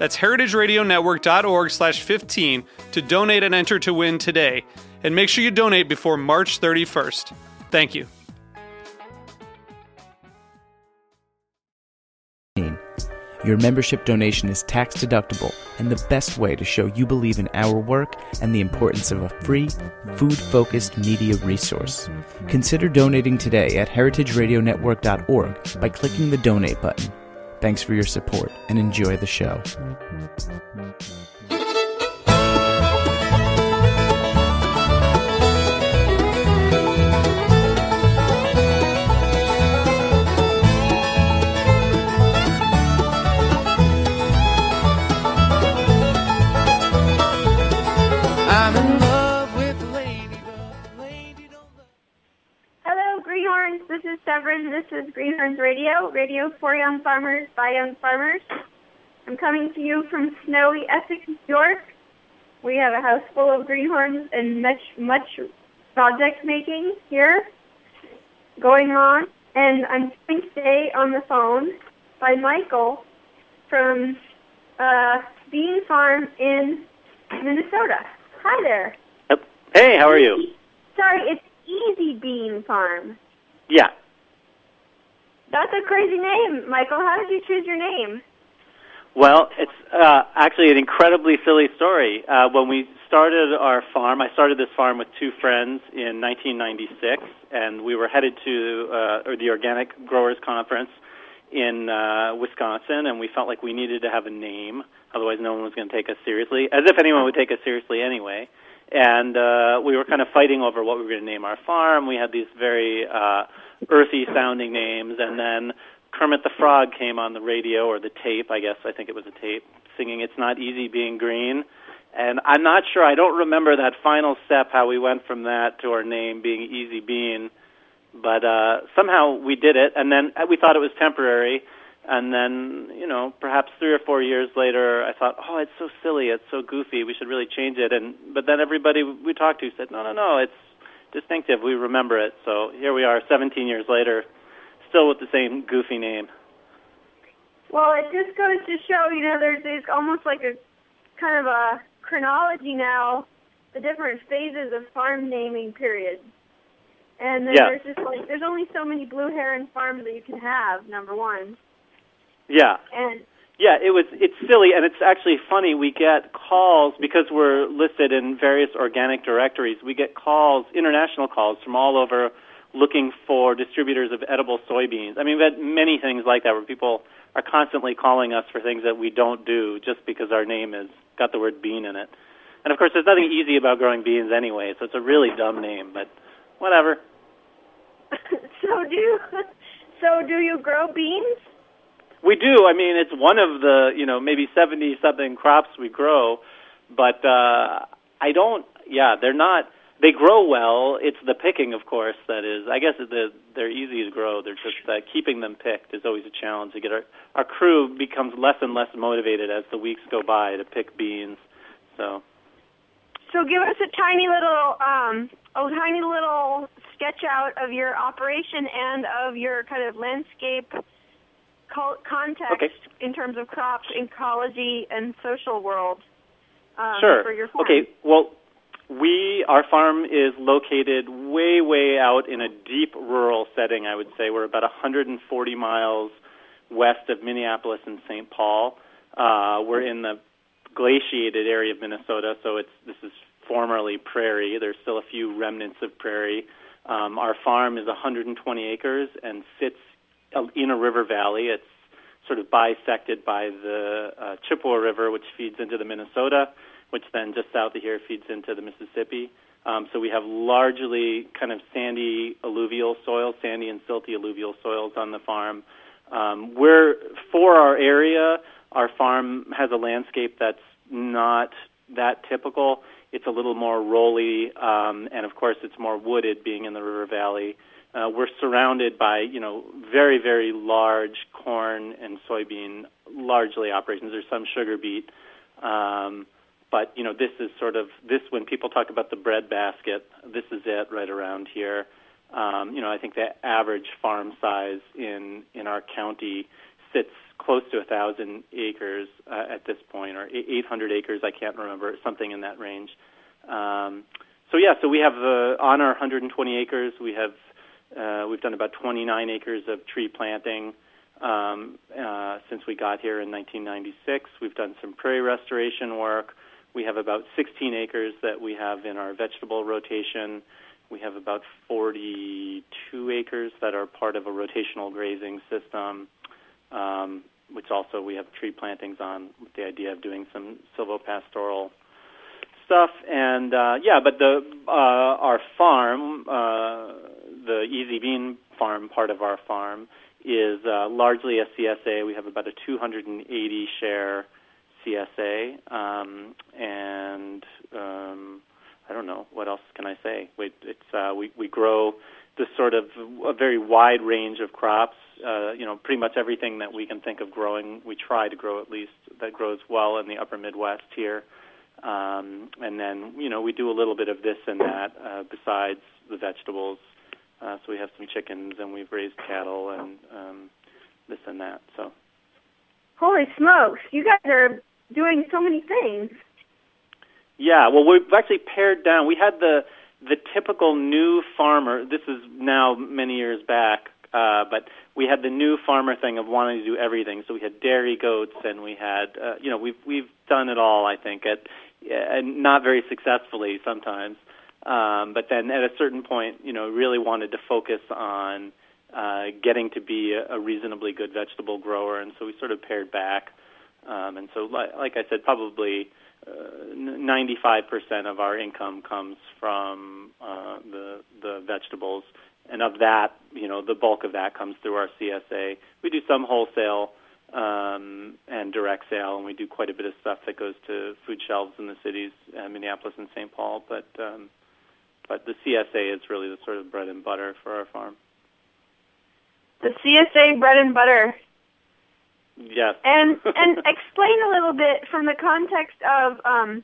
That's heritageradionetwork.org slash 15 to donate and enter to win today. And make sure you donate before March 31st. Thank you. Your membership donation is tax deductible and the best way to show you believe in our work and the importance of a free, food focused media resource. Consider donating today at heritageradionetwork.org by clicking the donate button. Thanks for your support and enjoy the show. This is This is Greenhorns Radio, radio for young farmers by young farmers. I'm coming to you from snowy Essex, New York. We have a house full of greenhorns and much, much project making here going on. And I'm joined today on the phone by Michael from uh, Bean Farm in Minnesota. Hi there. Hey, how are you? Sorry, it's Easy Bean Farm. Yeah. That's a crazy name, Michael. How did you choose your name? Well, it's uh, actually an incredibly silly story. Uh, when we started our farm, I started this farm with two friends in 1996, and we were headed to uh, or the Organic Growers Conference in uh, Wisconsin, and we felt like we needed to have a name, otherwise no one was going to take us seriously, as if anyone would take us seriously anyway. And uh, we were kind of fighting over what we were going to name our farm. We had these very uh, earthy sounding names, and then Kermit the Frog came on the radio or the tape, I guess I think it was a tape, singing "It's Not Easy Being Green." And I'm not sure. I don't remember that final step how we went from that to our name being Easy Bean, but uh, somehow we did it. And then uh, we thought it was temporary. And then, you know, perhaps three or four years later, I thought, oh, it's so silly, it's so goofy, we should really change it. And but then everybody we talked to said, no, no, no, it's distinctive. We remember it. So here we are, 17 years later, still with the same goofy name. Well, it just goes to show, you know, there's, there's almost like a kind of a chronology now, the different phases of farm naming periods. And then Yeah. there's just like there's only so many blue heron farms that you can have. Number one, Yeah. and Yeah, it was. It's silly, and it's actually funny. We get calls because we're listed in various organic directories. We get calls, international calls from all over, looking for distributors of edible soybeans. I mean, we've had many things like that where people are constantly calling us for things that we don't do just because our name has got the word bean in it. And of course, there's nothing easy about growing beans anyway, so it's a really dumb name. But whatever. so do you, so do you grow beans? We do. I mean, it's one of the you know maybe seventy something crops we grow, but uh, I don't. Yeah, they're not. They grow well. It's the picking, of course, that is. I guess the, they're easy to grow. They're just uh, keeping them picked is always a challenge. To get our our crew becomes less and less motivated as the weeks go by to pick beans. So So give us a tiny little, um, a tiny little sketch out of your operation and of your kind of landscape context Okay. in terms of crops, ecology, and social world. Um, sure. For your farm. Okay. Well, we our farm is located way way out in a deep rural setting. I would say we're about 140 miles west of Minneapolis and St. Paul. Uh, we're in the glaciated area of Minnesota, so it's this is formerly prairie. There's still a few remnants of prairie. Um, our farm is 120 acres and sits in a river valley. It's sort of bisected by the uh, Chippewa River, which feeds into the Minnesota, which then just south of here feeds into the Mississippi. Um, so we have largely kind of sandy alluvial soils, sandy and silty alluvial soils on the farm. Um, we're for our area. Our farm has a landscape that's not that typical. It's a little more rolly, um, and of course, it's more wooded, being in the river valley. Uh, we're surrounded by, you know, very, very large corn and soybean, largely operations. There's some sugar beet, um, but you know, this is sort of this. When people talk about the bread basket, this is it right around here. Um, you know, I think the average farm size in in our county sits close to a thousand acres uh, at this point, or 800 acres. I can't remember something in that range. Um, so yeah, so we have uh, on our 120 acres, we have uh, we've done about 29 acres of tree planting um, uh, since we got here in 1996. We've done some prairie restoration work. We have about 16 acres that we have in our vegetable rotation. We have about 42 acres that are part of a rotational grazing system, um, which also we have tree plantings on with the idea of doing some silvopastoral stuff. And uh, yeah, but the uh, our farm, Easy Bean farm part of our farm, is uh, largely a CSA. We have about a 280 share CSA, um, and um, I don't know what else can I say. We, it's uh, we we grow this sort of a very wide range of crops. Uh, you know, pretty much everything that we can think of growing, we try to grow at least that grows well in the upper Midwest here. Um, and then, you know, we do a little bit of this and that uh, besides the vegetables. Uh, so we have some chickens and we've raised cattle and um, this and that. So. Holy smokes! You guys are doing so many things. Yeah, well, we've actually pared down. We had the the typical new farmer. This is now many years back, uh, but we had the new farmer thing of wanting to do everything. So we had dairy goats, and we had, uh, you know, we've we've done it all. I think at and not very successfully sometimes. Um, but then at a certain point, you know, really wanted to focus on uh, getting to be a, reasonably good vegetable grower, and so we sort of pared back. Um, and so, like, like I said, probably uh, 95% of our income comes from uh, the the vegetables, and of that, you know, the bulk of that comes through our CSA. We do some wholesale um, and direct sale, and we do quite a bit of stuff that goes to food shelves in the cities, uh, Minneapolis and St. Paul. But um, but the CSA is really the sort of bread and butter for our farm. The CSA bread and butter. Yes. And and explain a little bit from the context of, um,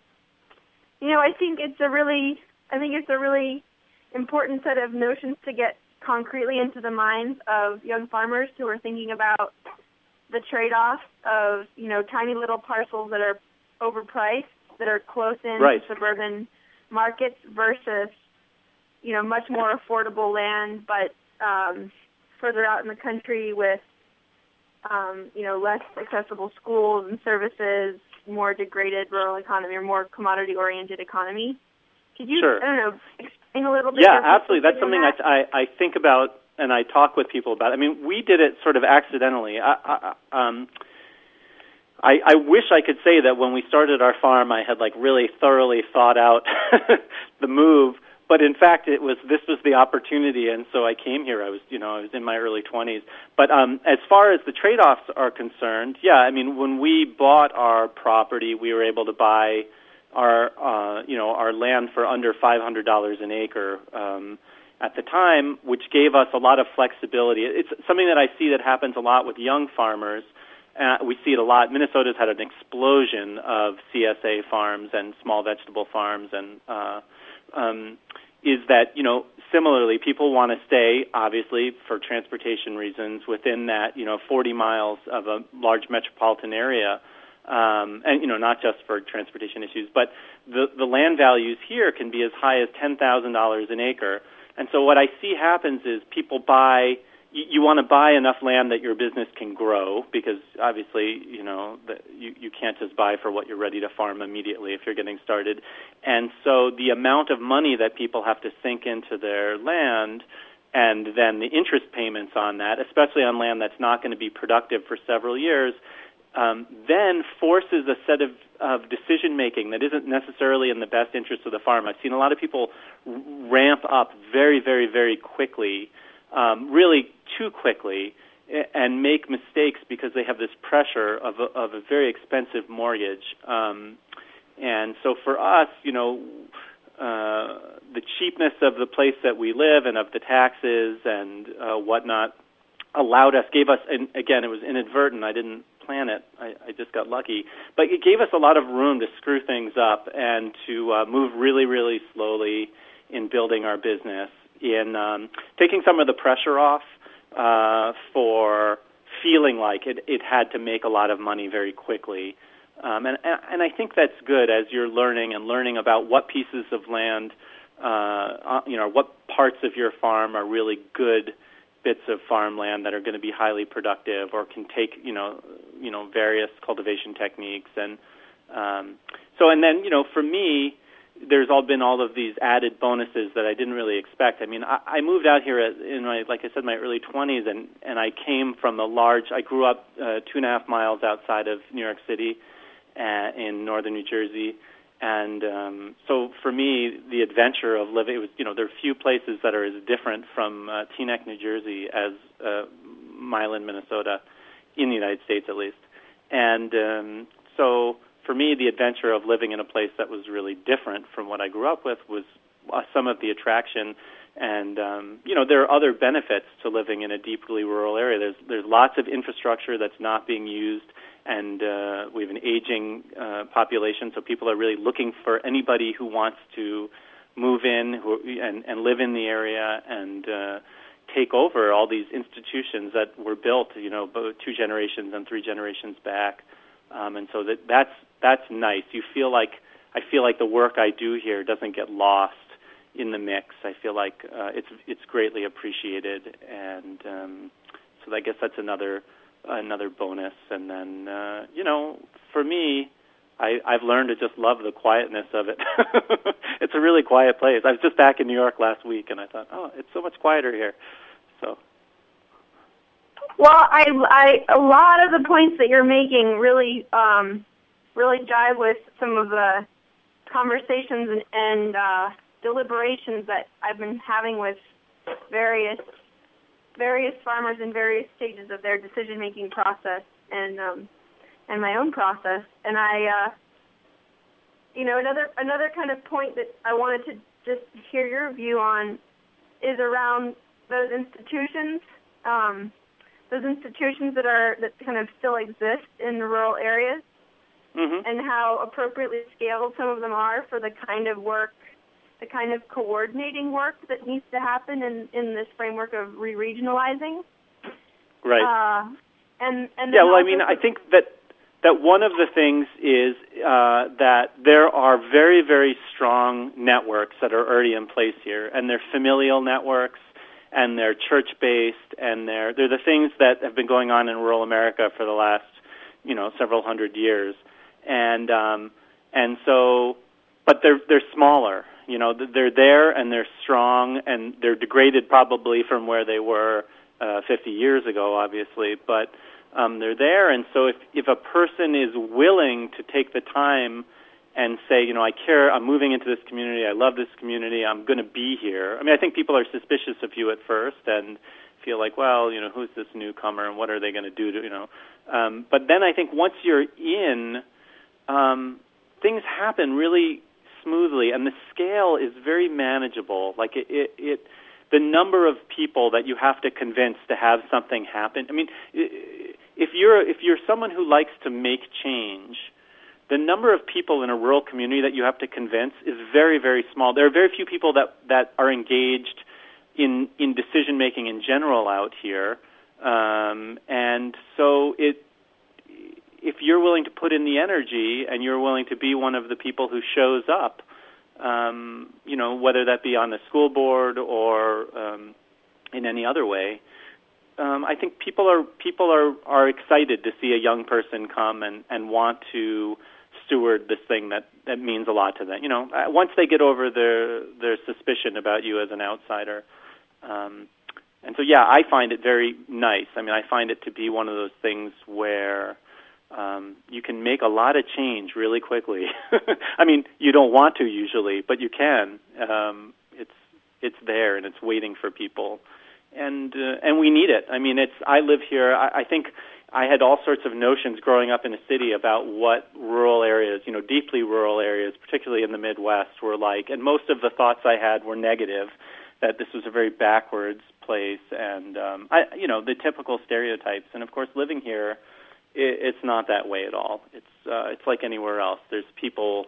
you know, I think it's a really, I think it's a really important set of notions to get concretely into the minds of young farmers who are thinking about the trade-off of you know tiny little parcels that are overpriced that are close in right. suburban markets versus you know much more affordable land but um, further out in the country with um, you know less accessible schools and services, more degraded rural economy or more commodity-oriented economy. Could you Sure. I don't know explain a little bit? Yeah, absolutely. That's something that? I, I I think about and I talk with people about. I mean, we did it sort of accidentally. I, I, um, I, I wish I could say that when we started our farm, I had like really thoroughly thought out the move. But in fact, it was this was the opportunity, and so I came here. I was, you know, I was in my early 20s. But um, as far as the trade-offs are concerned, yeah, I mean, when we bought our property, we were able to buy our, uh, you know, our land for under $500 an acre. Um, at the time, which gave us a lot of flexibility. It's something that I see that happens a lot with young farmers. Uh, we see it a lot. Minnesota's had an explosion of CSA farms and small vegetable farms, and uh, um, is that you know similarly people want to stay obviously for transportation reasons within that you know 40 miles of a large metropolitan area. Um, and you know, not just for transportation issues, but the the land values here can be as high as ten thousand dollars an acre. And so what I see happens is people buy, you, want to buy enough land that your business can grow because obviously you know you you can't just buy for what you're ready to farm immediately if you're getting started and so the amount of money that people have to sink into their land and then the interest payments on that especially on land that's not going to be productive for several years um, then forces a set of, of decision making that isn't necessarily in the best interest of the farm. I've seen a lot of people ramp up very, very, very quickly, um, really too quickly, and make mistakes because they have this pressure of a, of a very expensive mortgage. Um, and so for us, you know, uh, the cheapness of the place that we live and of the taxes and uh, whatnot allowed us, gave us, and again, it was inadvertent. I didn't plan it. I, I just got lucky. But it gave us a lot of room to screw things up and to uh, move really, really slowly in building our business, in um, taking some of the pressure off uh, for feeling like it, it had to make a lot of money very quickly. Um, and, and I think that's good as you're learning and learning about what pieces of land, uh, uh you know, what parts of your farm are really good bits of farmland that are going to be highly productive or can take you know you know various cultivation techniques and um, so and then you know for me there's all been all of these added bonuses that I didn't really expect. I mean, I, I moved out here in my, like I said, my early 20s, and and I came from a large. I grew up uh, two and a half miles outside of New York City, uh, in northern New Jersey, and um, so for me, the adventure of living it was you know there are few places that are as different from uh, Teaneck, New Jersey, as uh, Milan, Minnesota, in the United States at least. And um, so for me, the adventure of living in a place that was really different from what I grew up with was uh, some of the attraction. And um, you know there are other benefits to living in a deeply rural area. There's there's lots of infrastructure that's not being used and uh, we have an aging uh, population, so people are really looking for anybody who wants to move in who, and, and live in the area and uh, take over all these institutions that were built, you know, two generations and three generations back. Um, and so that that's that's nice. You feel like I feel like the work I do here doesn't get lost in the mix. I feel like uh, it's it's greatly appreciated, and um, so I guess that's another another bonus. And then, uh, you know, for me, I, I've learned to just love the quietness of it. it's a really quiet place. I was just back in New York last week, and I thought, oh, it's so much quieter here. So. Well, I, I, a lot of the points that you're making really, um, really jive with some of the conversations and, and uh, deliberations that I've been having with various various farmers in various stages of their decision making process and um, and my own process. And I, uh, you know, another another kind of point that I wanted to just hear your view on is around those institutions, um, those institutions that are that kind of still exist in rural areas, mm-hmm. and how appropriately scaled some of them are for the kind of work the kind of coordinating work that needs to happen in, in this framework of re-regionalizing. Right. Uh, and and yeah, well, I mean, I think that that one of the things is uh, that there are very, very strong networks that are already in place here, and they're familial networks, and they're church-based, and they're they're the things that have been going on in rural America for the last, you know, several hundred years, and um, and so, but they're they're smaller, you know, they're there and they're strong and they're degraded probably from where they were uh, 50 years ago, obviously, but um, they're there. And so if if a person is willing to take the time and say, you know, I care, I'm moving into this community, I love this community, I'm going to be here. I mean, I think people are suspicious of you at first and feel like, well, you know, who's this newcomer and what are they going to do to, you know. Um, but then I think once you're in, um, things happen really smoothly, and the scale is very manageable. Like it, it, it the number of people that you have to convince to have something happen. I mean, if you're if you're someone who likes to make change, the number of people in a rural community that you have to convince is very very small. There are very few people that that are engaged in in decision making in general out here, um, and so it if you're willing to put in the energy and you're willing to be one of the people who shows up, um, you know, whether that be on the school board or um, in any other way, um, I think people are people are are excited to see a young person come and and want to steward this thing that that means a lot to them. You know, uh, once they get over their their suspicion about you as an outsider. Um, and so, yeah, I find it very nice. I mean, I find it to be one of those things where um, you can make a lot of change really quickly. I mean, you don't want to usually, but you can. Um, it's it's there and it's waiting for people, and uh, and we need it. I mean, it's. I live here. I, I think I had all sorts of notions growing up in a city about what rural areas, you know, deeply rural areas, particularly in the Midwest, were like, and most of the thoughts I had were negative. That this was a very backwards place, and um, I, you know, the typical stereotypes. And of course, living here it, it's not that way at all. It's uh, it's like anywhere else. There's people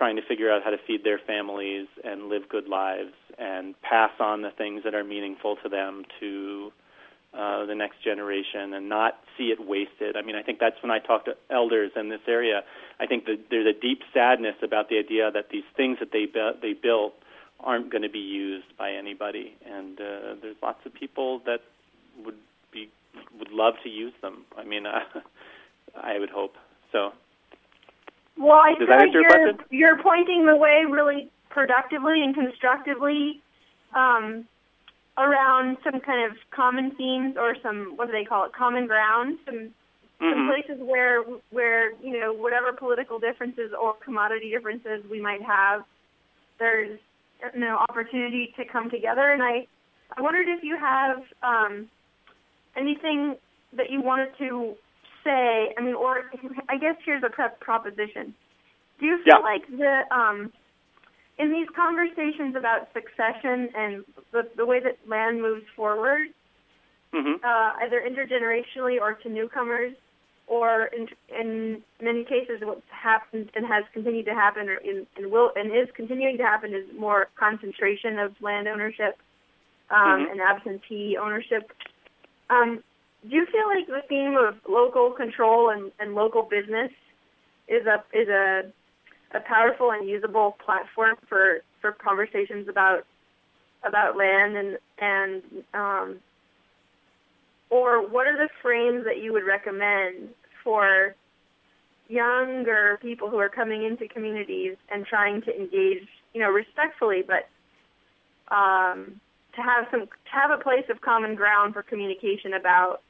trying to figure out how to feed their families and live good lives and pass on the things that are meaningful to them to uh, the next generation and not see it wasted. I mean, I think that's when I talk to elders in this area. I think that there's a deep sadness about the idea that these things that they bu- they built aren't going to be used by anybody, and uh, there's lots of people that would be would love to use them. I mean, uh, I would hope so. Well, I Does feel like you're you're pointing the way really productively and constructively um, around some kind of common themes or some what do they call it common ground some some Mhm. places where where you know whatever political differences or commodity differences we might have there's you know opportunity to come together and i i wondered if you have um anything that you wanted to say i mean or i guess here's a prep proposition do you feel Yeah. like the um in these conversations about succession and the, the way that land moves forward, Mhm. uh, either intergenerationally or to newcomers, or in, in many cases, what's happened and has continued to happen, or in, and will and is continuing to happen, is more concentration of land ownership um, Mhm. and absentee ownership. Um, do you feel like the theme of local control and, and local business is a is a a powerful and usable platform for, for conversations about about land and and um, or what are the frames that you would recommend for younger people who are coming into communities and trying to engage, you know, respectfully, but um, to have some to have a place of common ground for communication about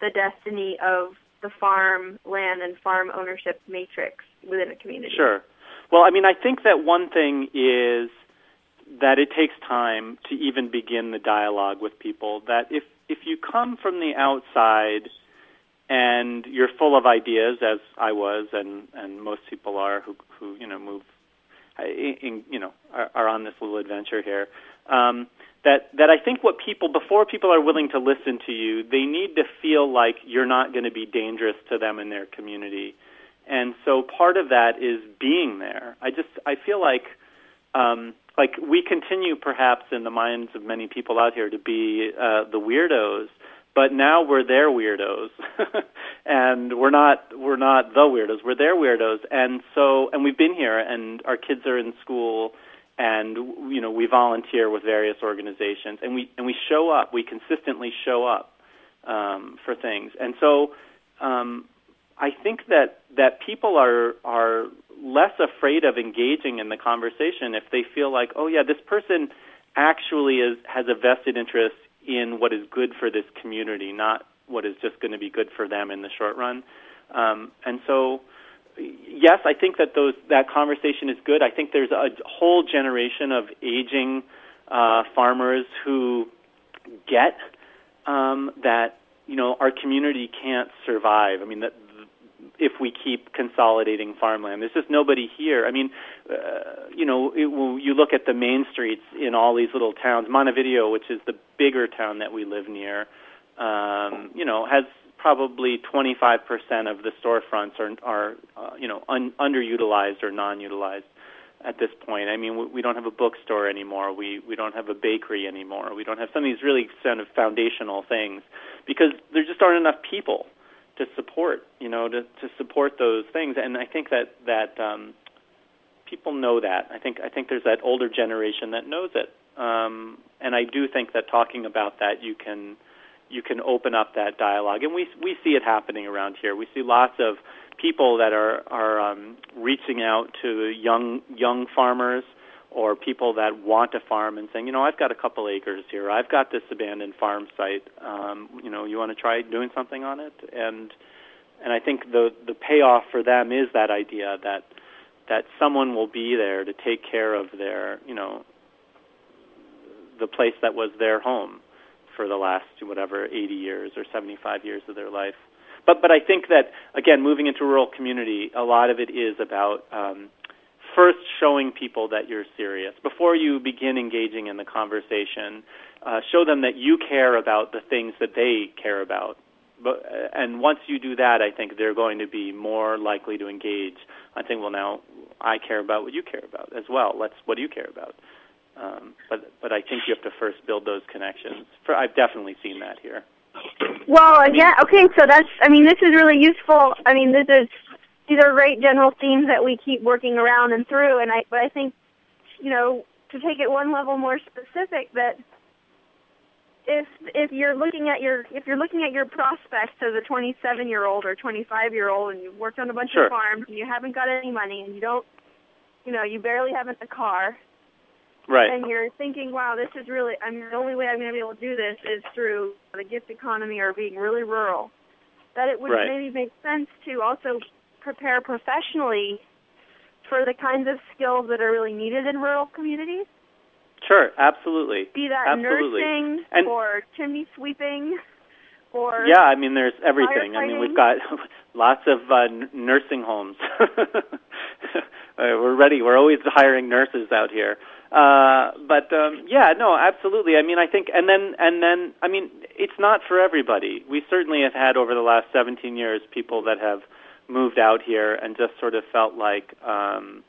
the destiny of the farm land and farm ownership matrix within a community. Sure. Well, I mean, I think that one thing is that it takes time to even begin the dialogue with people. That if if you come from the outside and you're full of ideas, as I was, and and most people are who who you know move, in, you know, are, are on this little adventure here. Um, that that I think what people before people are willing to listen to you, they need to feel like you're not going to be dangerous to them in their community. And so part of that is being there. I just I feel like um, like we continue perhaps in the minds of many people out here to be uh, the weirdos, but now we're their weirdos, and we're not we're not the weirdos. We're their weirdos, and so and we've been here, and our kids are in school, and you know we volunteer with various organizations, and we and we show up. We consistently show up um, for things, and so. Um, I think that that people are are less afraid of engaging in the conversation if they feel like, oh yeah, this person actually is has a vested interest in what is good for this community, not what is just going to be good for them in the short run. Um, and so, yes, I think that those that conversation is good. I think there's a whole generation of aging uh, farmers who get um, that you know our community can't survive. I mean that if we keep consolidating farmland. There's just nobody here. I mean, uh, you know, it, when you look at the main streets in all these little towns. Montevideo, which is the bigger town that we live near, um, you know, has probably 25% of the storefronts are, are uh, you know, un- underutilized or non-utilized at this point. I mean, we, we don't have a bookstore anymore. We we don't have a bakery anymore. We don't have some of these really kind of foundational things because there just aren't enough people to support, you know, to to support those things. And I think that that um, people know that. I think I think there's that older generation that knows it. Um, and I do think that talking about that, you can you can open up that dialogue. And we we see it happening around here. We see lots of people that are are um, reaching out to young young farmers or people that want to farm and saying, you know, I've got a couple acres here. I've got this abandoned farm site. Um, you know, you want to try doing something on it? And and I think the the payoff for them is that idea that that someone will be there to take care of their, you know, the place that was their home for the last whatever 80 years or 75 years of their life. But but I think that again, moving into a rural community, a lot of it is about um, first showing people that you're serious before you begin engaging in the conversation. Uh, show them that you care about the things that they care about. But, uh, and once you do that, I think they're going to be more likely to engage. I think, well, now I care about what you care about as well. Let's. What do you care about? Um, but but I think you have to first build those connections. For I've definitely seen that here. Well, yeah, okay, so that's, I mean, this is really useful. I mean, this is, these are great general themes that we keep working around and through, and I, but I think, you know, to take it one level more specific, that if if you're looking at your if you're looking at your prospects as a 27 year old or 25 year old and you've worked on a bunch Sure. of farms and you haven't got any money and you don't you know you barely have a car Right. and you're thinking, wow, this is really, I mean, the only way I'm going to be able to do this is through the gift economy or being really rural, that it would Right. maybe make sense to also prepare professionally for the kinds of skills that are really needed in rural communities, Sure. Absolutely. be that Absolutely. nursing And- or chimney sweeping or Yeah, I mean, there's everything. I mean, we've got lots of uh, n- nursing homes. uh, we're ready. We're always hiring nurses out here. Uh, but um, yeah, no, absolutely. I mean, I think, and then, and then, I mean, it's not for everybody. We certainly have had over the last 17 years people that have moved out here and just sort of felt like, um,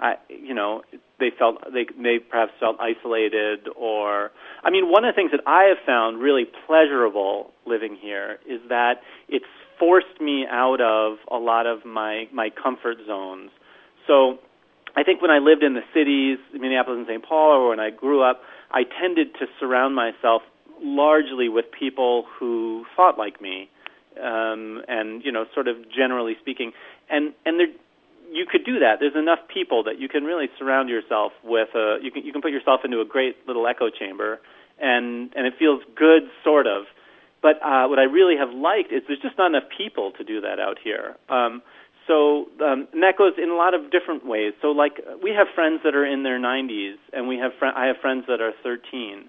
I, you know, they felt they they perhaps felt isolated, or I mean, one of the things that I have found really pleasurable living here is that it's forced me out of a lot of my my comfort zones. So, I think when I lived in the cities, Minneapolis and St. Paul, or when I grew up, I tended to surround myself largely with people who thought like me, um, and you know, sort of generally speaking, and and there you could do that. There's enough people that you can really surround yourself with. A, you can you can put yourself into a great little echo chamber, and and it feels good, sort of. But uh, what I really have liked is there's just not enough people to do that out here. Um, so um, and that goes in a lot of different ways. So like we have friends that are in their 90s, and we have fr- I have friends that are 13.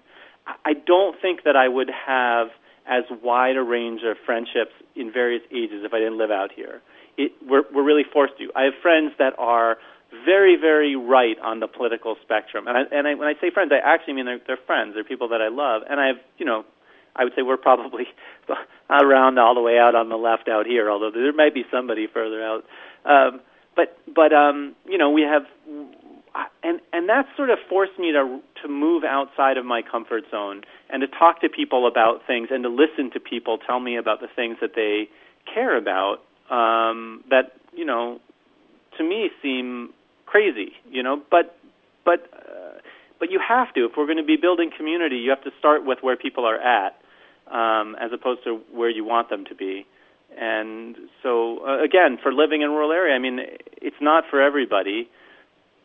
I- don't think that I would have as wide a range of friendships in various ages if I didn't live out here. It, we're, we're really forced to. I have friends that are very, very right on the political spectrum, and I, and I, when I say friends, I actually mean they're, they're friends. They're people that I love, and I have, you know, I would say we're probably around all the way out on the left out here, although there might be somebody further out. Um, but but um, you know, we have, and and that sort of forced me to to move outside of my comfort zone and to talk to people about things and to listen to people tell me about the things that they care about um, that you know to me seem crazy, you know, but but uh, but you have to if we're going to be building community, you have to start with where people are at um, as opposed to where you want them to be. And so uh, again, for living in rural area, I mean, it's not for everybody,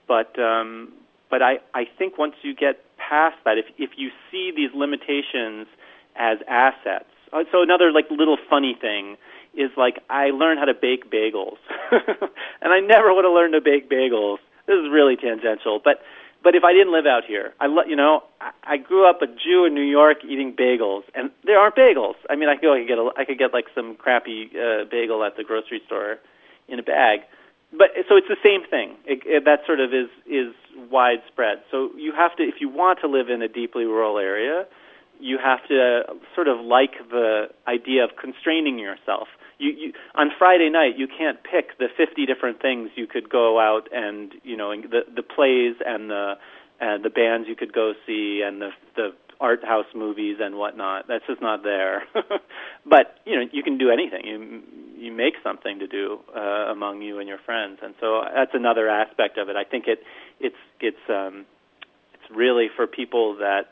but um, but I I think once you get past that, if if you see these limitations as assets, uh, so another like little funny thing is like I learned how to bake bagels, and I never would have learned to bake bagels. This is really tangential, but but if I didn't live out here, I lo- you know I, I grew up a Jew in New York eating bagels, and there aren't bagels. I mean, I could, I get a, I could get like some crappy uh, bagel at the grocery store in a bag, but so it's the same thing. It, it, that sort of is is widespread. So you have to, if you want to live in a deeply rural area, you have to sort of like the idea of constraining yourself. You, you on Friday night you can't pick the 50 different things you could go out and you know and the the plays and the and the bands you could go see and the the art house movies and whatnot. That's just not there. but you know you can do anything. You you make something to do uh, among you and your friends, and so that's another aspect of it. I think it it's it's um, it's really for people that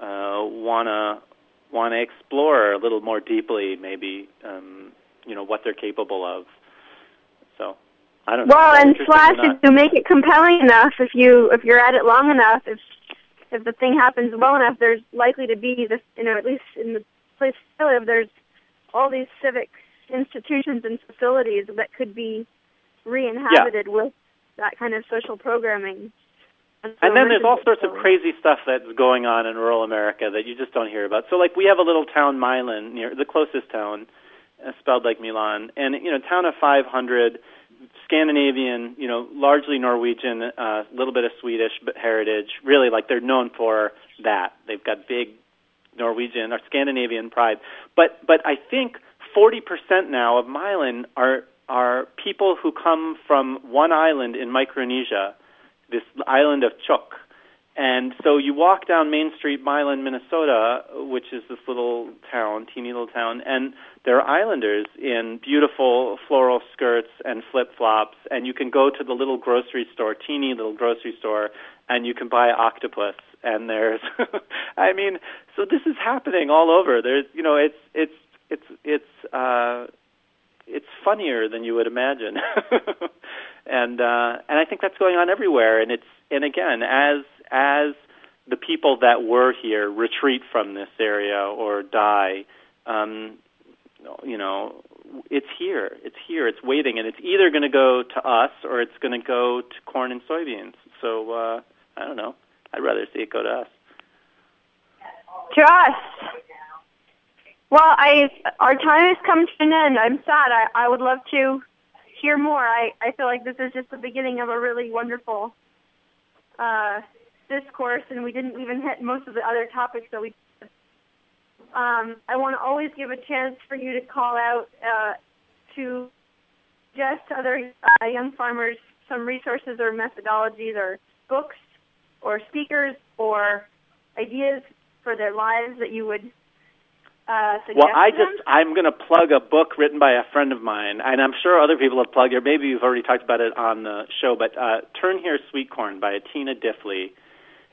uh, want to want to explore a little more deeply, maybe um, you know what they're capable of. So I don't. Well, that and slash if you make it compelling enough, if you if you're at it long enough, if if the thing happens well enough, there's likely to be this. You know, at least in the place I live, there's all these civic institutions and facilities that could be re-inhabited with that kind of social programming. So And then there's all sorts of crazy stuff that's going on in rural America that you just don't hear about. So, like, we have a little town, Milan, near the closest town, uh, spelled like Milan, and you know, town of 500, Scandinavian, you know, largely Norwegian, a uh, little bit of Swedish but heritage. Really, like they're known for that. They've got big Norwegian or Scandinavian pride. But but I think 40% now of Milan are are people who come from one island in Micronesia, this island of Chuuk. And so you walk down Main Street, Milan, Minnesota, which is this little town, teeny little town, and there are islanders in beautiful floral skirts and flip flops, and you can go to the little grocery store, teeny little grocery store, and you can buy octopus. And there's, I mean, so this is happening all over. There's, you know, it's it's it's it's uh, it's funnier than you would imagine, and uh, and I think that's going on everywhere. And it's and again, as as the people that were here retreat from this area or die, um, you know, it's here. It's here. It's waiting, and it's either going to go to us or it's going to go to corn and soybeans. So uh, I don't know. I'd rather see it go to us. To us. Well, I our time has come to an end. I'm sad. I, I would love to hear more. I, I feel like this is just the beginning of a really wonderful uh, discourse, and we didn't even hit most of the other topics that we. Um, I want to always give a chance for you to call out uh, to just other uh, young farmers some resources or methodologies or books or speakers or ideas for their lives that you would uh, Well, I just I'm going to plug a book written by a friend of mine, and I'm sure other people have plugged it. Maybe you've already talked about it on the show, but uh, "Turn Here, Sweet Corn" by Atina Diffley,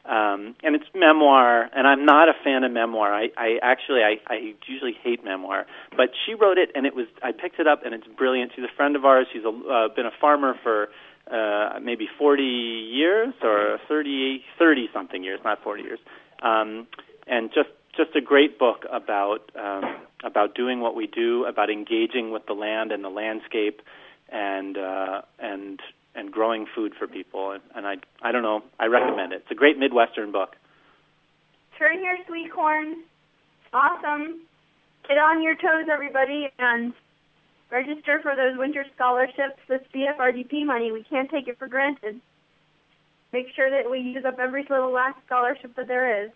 um, and it's memoir. And I'm not a fan of memoir. I, I actually I, I usually hate memoir, but she wrote it, and it was I picked it up, and it's brilliant. She's a friend of ours. She's a, uh, been a farmer for uh, maybe 40 years or 30 30 something years, not 40 years, um, and just just a great book about um, about doing what we do, about engaging with the land and the landscape, and uh, and and growing food for people. And, and I I don't know, I recommend it. It's a great Midwestern book. Turn your sweet corn. Awesome. Get on your toes, everybody, and register for those winter scholarships, this BFRDP money. We can't take it for granted. Make sure that we use up every little last scholarship that there is.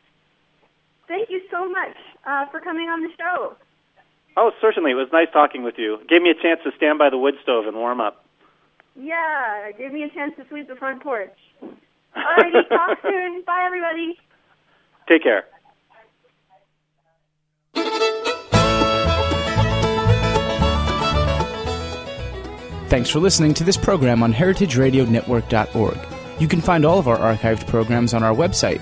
Thank you so much uh, for coming on the show. Oh, certainly, it was nice talking with you. Gave me a chance to stand by the wood stove and warm up. Yeah, gave me a chance to sweep the front porch. Alrighty, talk soon. Bye, everybody. Take care. Thanks for listening to this program on heritageradionetwork.org. You can find all of our archived programs on our website